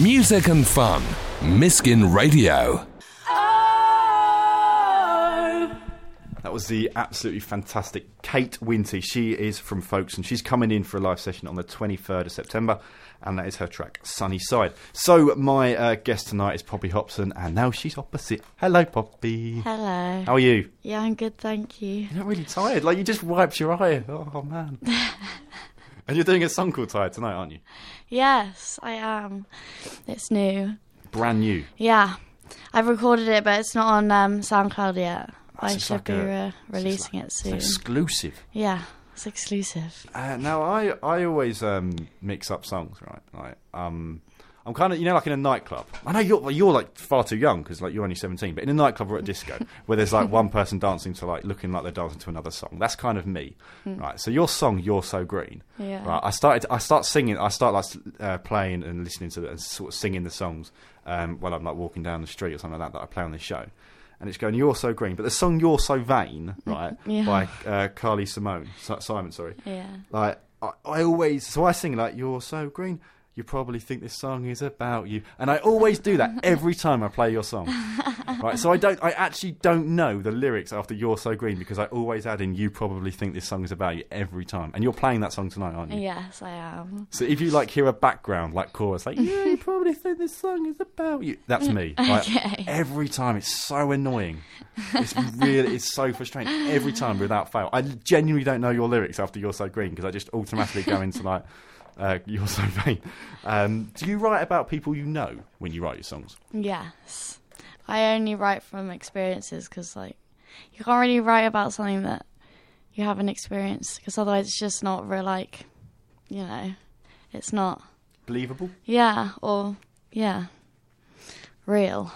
Music and fun. Miskin Radio. That was the absolutely fantastic Kate Winty. She is from Folks and she's coming in for a live session on the 23rd of September, and that is her track Sunny Side. So, my uh, guest tonight is Poppy Hopson, and now she's opposite. Hello, Poppy. Hello. How are you? Yeah, I'm good, thank you. You're not really tired. Like, you just wiped your eye. Oh, man. and you're doing a song called Tired tonight, aren't you? Yes, I am. It's new. Brand new. Yeah, I've recorded it, but it's not on um, SoundCloud yet. I should like be a- re- releasing like- it It's soon. exclusive. Yeah, it's exclusive. Uh, now I I always um, mix up songs, right? Like um, I'm kind of you know like in a nightclub. I know you're you're like far too young because like you're only 17, but in a nightclub or at a disco where there's like one person dancing to like looking like they're dancing to another song. That's kind of me, right? So your song, "You're So Green," Yeah. right? I started I start singing. I start like uh, playing and listening to it and sort of singing the songs um, while I'm like walking down the street or something like that that I play on this show. And it's going, you're so green, but the song "You're So Vain," right, Yeah. by uh, Carly Simone, Simon, sorry, Yeah. like I, I always so I sing like you're so green you probably think this song is about you. And i always do that every time i play your song. Right so i don't i actually don't know the lyrics after you're so green because i always add in you probably think this song is about you every time. And you're playing that song tonight aren't you? Yes, I am. so if you like hear a background like chorus like yeah you probably think this song is about you that's me Like, Okay. every time it's so annoying. It's really it's so frustrating. Every time without fail. I genuinely don't know your lyrics after you're so green because i just automatically go into like uh, you're so vain um, do you write about people you know when you write your songs Yes. I only write from experiences because, like, you can't really write about something that you haven't experienced because otherwise it's just not real, like, you know, it's not, believable yeah, or, yeah, real.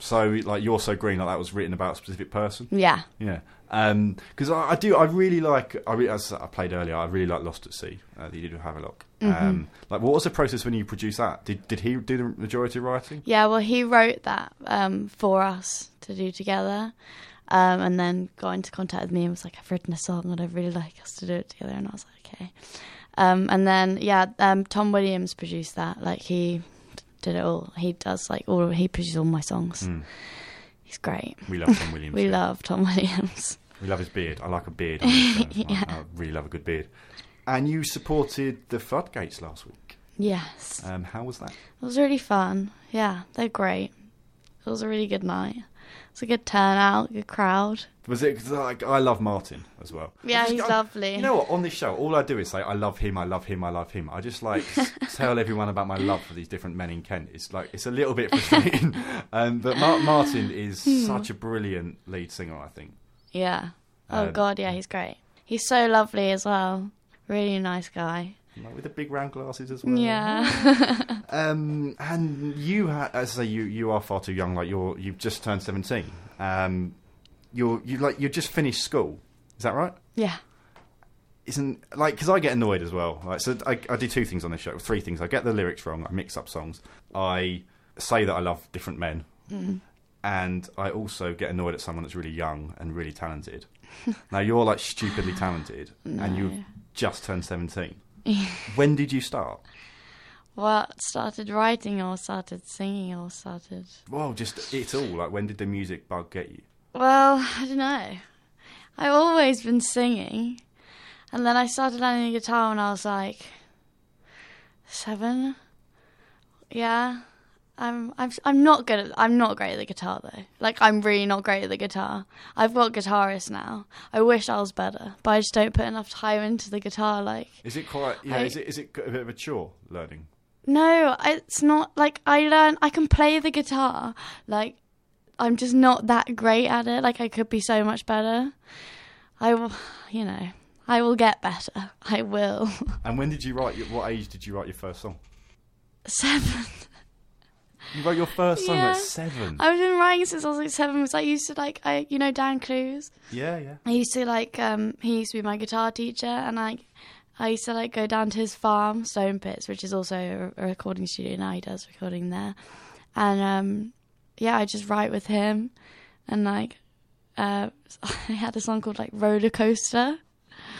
so like you're so green like that was written about a specific person Yeah. Yeah, because I, I do. I really like. I re- as I played earlier, I really like Lost at Sea. Uh, that you did with Havelock. Um, like, what was the process when you produced that? Did did he do the majority of writing? Yeah, well, he wrote that um, for us to do together, um, and then got into contact with me and was like, "I've written a song and I'd really like us to do it together." And I was like, "Okay." Um, and then yeah, um, Tom Williams produced that. Like he did it all. He does like all. He produces all my songs. Mm. He's great. We love Tom Williams. We here. love Tom Williams. We love his beard. I like a beard. on this show. Yeah. I, I really love a good beard. And you supported the Floodgates last week. Yes, Um, how was that? it was really fun. Yeah, they're great. It was a really good night. It was a good turnout, good crowd. Was it 'cause, like I love Martin as well? Yeah, just- he's I- lovely. You know what? On this show, all I do is say I love him, I love him, I love him. I just like tell everyone about my love for these different men in Kent. It's like it's a little bit frustrating, um, but Mar- Martin is Hmm. such a brilliant lead singer. I think. Yeah. Oh Um, God, yeah, he's great. He's so lovely as well. Really nice guy. Like, with the big round glasses as well. Yeah. Um, and you, ha- as I say, you you are far too young. Like you're you've just turned seventeen. Um, you're you like you just finished school. Is that right? yeah. isn't like because I get annoyed as well. Like, so I, I do two things on this show. Three things. I get the lyrics wrong. I mix up songs. I say that I love different men, Mm. and I also get annoyed at someone that's really young and really talented. now you're like stupidly talented, and you've just turned seventeen. when did you start? Well, started writing or started singing or started? Well, just it all like when did the music bug get you? Well, I don't know. I've always been singing, and then I started learning the guitar when I was like seven. Yeah. I'm I'm I'm not good at I'm not great at the guitar though. Like I'm really not great at the guitar. I've got guitarists now. I wish I was better, but I just don't put enough time into the guitar. Like Is it quite? Yeah, I- is it is it a bit of a chore learning? no, it's not like I learn. I can play the guitar. Like I'm just not that great at it. Like I could be so much better. I will, you know, I will get better. I will. And when did you write? Your, what age did you write your first song? Seven. You wrote your first song Yeah. at seven. I've been writing since I was like seven. Because I used to like, I you know Dan Clues. yeah, yeah. I used to like um he used to be my guitar teacher and like I used to like go down to his farm, Stone Pits, which is also a, recording studio now. He does recording there, and um yeah, I just write with him, and like uh I had a song called like Roller Coaster.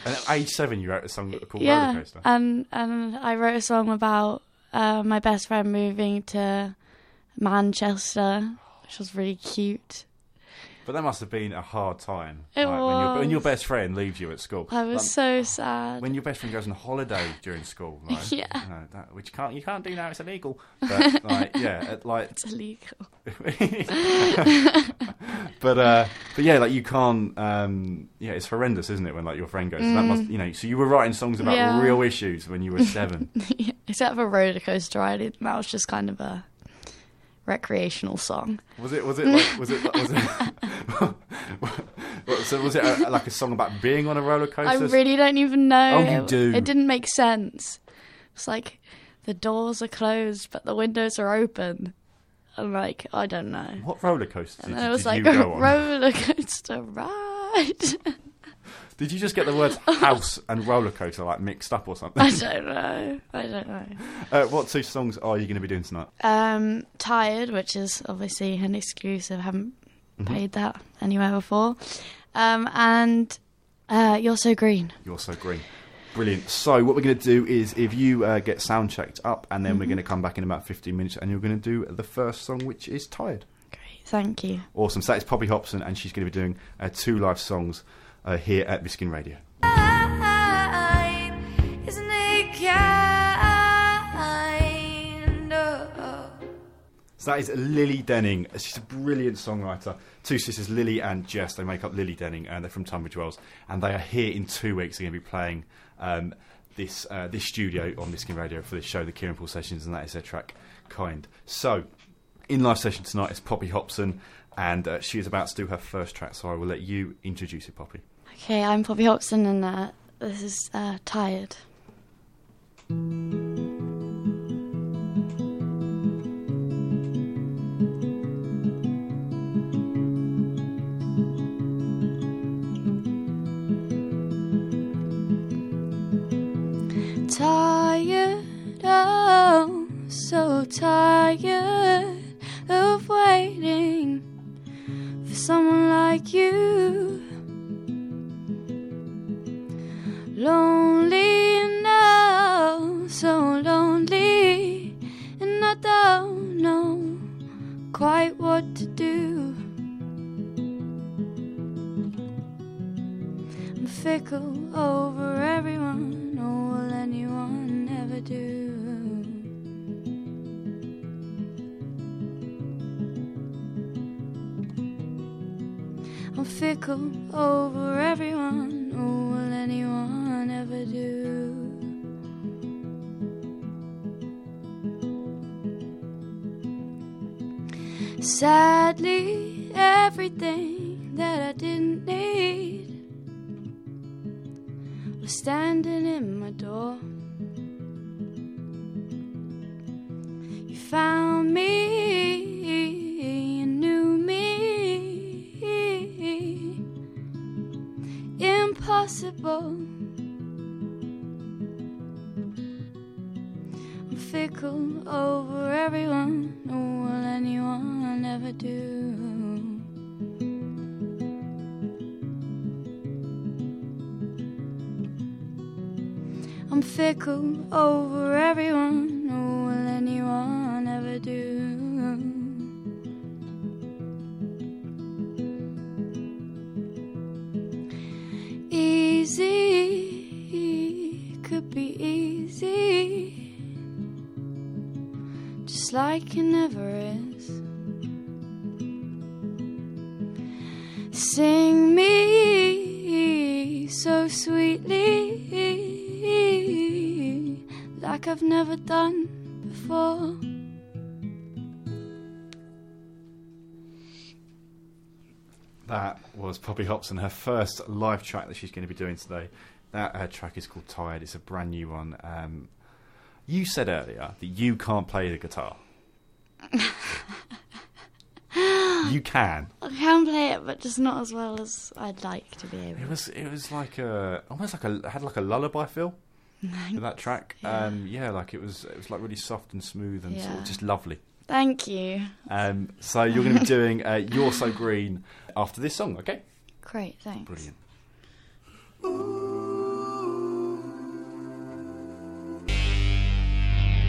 And at age seven, you wrote a song called yeah, Roller Coaster. and and I wrote a song about uh, my best friend moving to Manchester, which was really cute. But that must have been a hard time. It like, When, your, when your best friend leaves you at school. I was Like, so sad. when your best friend goes on holiday during school, right? Yeah. You know, that, which you can't you can't do now. It's illegal. But like, yeah, it, like, it's illegal. but uh, but yeah, like you can't. Um, yeah, it's horrendous, isn't it? When like your friend goes, that must you know. So you were writing songs about Mm. Yeah. real issues when you were seven. Except for roller coaster that was just kind of a recreational song. Was it? Was it like? Was it? Was it? So was it a, like a song about being on a roller coaster? I really don't even know. Oh, you do. It didn't make sense. It's like the doors are closed, but the windows are open. I'm like, I don't know. What roller coaster And you- it was did like a roller coaster ride. Did you just get the words house and roller coaster like mixed up or something? I don't know. I don't know. Uh, what two songs are you going to be doing tonight? Um, Tired, which is obviously an exclusive. Haven't Mm-hmm. played that anywhere before. Um, and uh, You're So Green. You're so green. Brilliant. So what we're going to do is, if you uh, get sound checked up, and then we're Mm-hmm. going to come back in about 15 minutes, and you're going to do the first song, which is Tired. Great, thank you. Awesome. So that is Poppy Hopson, and she's going to be doing uh, two live songs uh, here at Miskin Radio. Isn't it kind? So that is Lily Denning. She's a brilliant songwriter. Two sisters, Lily and Jess. They make up Lily Denning, and they're from Tunbridge Wells. And they are here in two weeks. They're going to be playing um, this uh, this studio on Miskin Radio for this show, the Kieran Paul Sessions, and that is their track Kind. So, in live session tonight is Poppy Hopson, and uh, she is about to do her first track. So I will let you introduce it, Poppy. Okay, I'm Poppy Hopson, and uh, this is uh, Tired. Tired, Sadly, everything that I didn't need was standing in my door. You found me, you knew me. Impossible. I'm fickle over over everyone. Nor will anyone ever do. Easy could be easy, just like it never is. Like I've never done before. That was Poppy Hopson, her first live track that she's going to be doing today. That uh, track is called Tired. It's a brand new one. Um, you said earlier that you can't play the guitar. you can. I can play it, but just not as well as I'd like to be able. It was it was like a almost like a had like a lullaby feel to that track. Yeah. Um, yeah, like it was it was like really soft and smooth and sort of just lovely. Thank you. Um, so you're going to be doing uh, "You're So Green" after this song, okay? Great, thanks. Brilliant.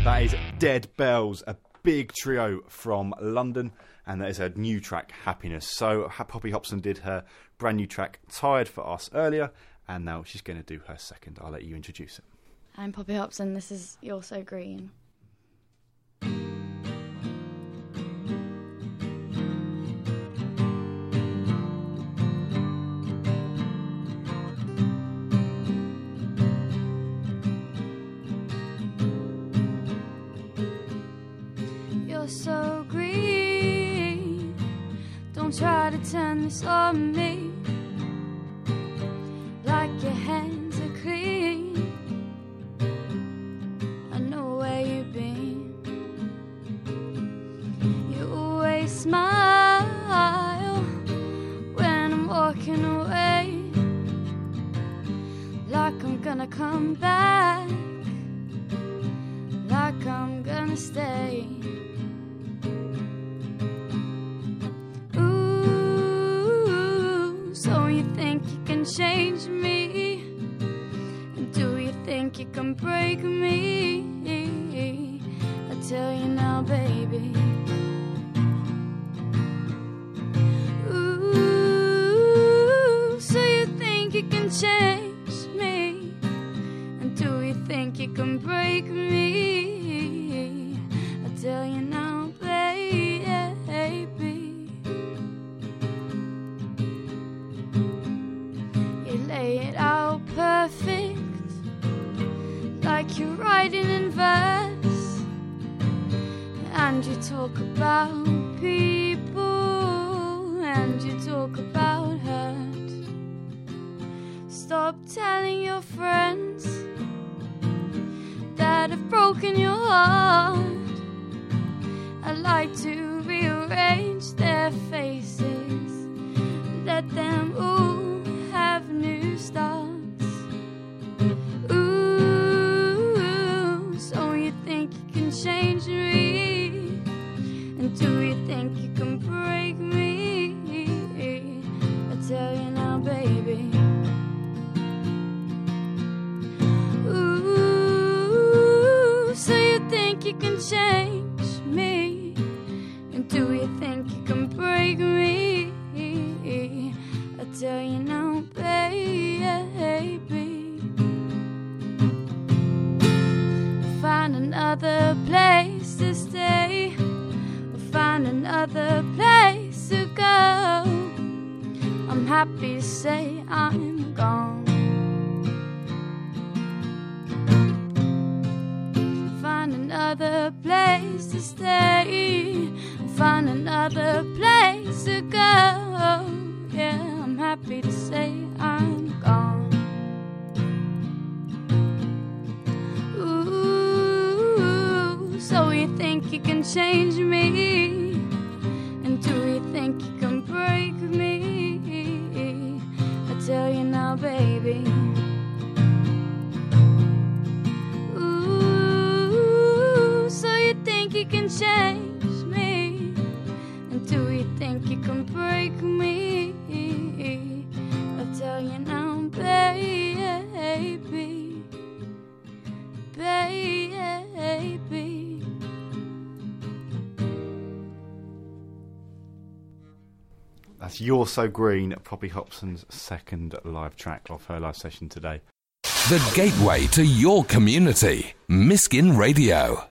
That is Dead Bells, a big trio from London, and that is her new track, Happiness. So, Poppy Hopson did her brand new track, Tired, for us earlier, and now she's going to do her second. I'll let you introduce it. I'm Poppy Hopson. This is You're So Green. You're so green. Don't try to turn this on me. Like your hands come back like I'm gonna stay. Ooh, so you think you can change me? Do you think you can break me? You can break me? I tell you now, baby. You lay it out perfect, like you're writing in verse. And you talk about people, and you talk about hurt. Stop telling your friends that have broken your heart. I like to rearrange their faces, let them all have new starts. Ooh, so you think you can change me? Find another place to stay. Or find another place to go. I'm happy to say I'm gone. Find another place to stay. or Find another place to go. Yeah, I'm happy to say I'm you can change me? And do you think you can break me? I tell you now, baby. Ooh, so you think you can change You're So Green, Poppy Hopson's second live track of her live session today. The gateway to your community. Miskin Radio.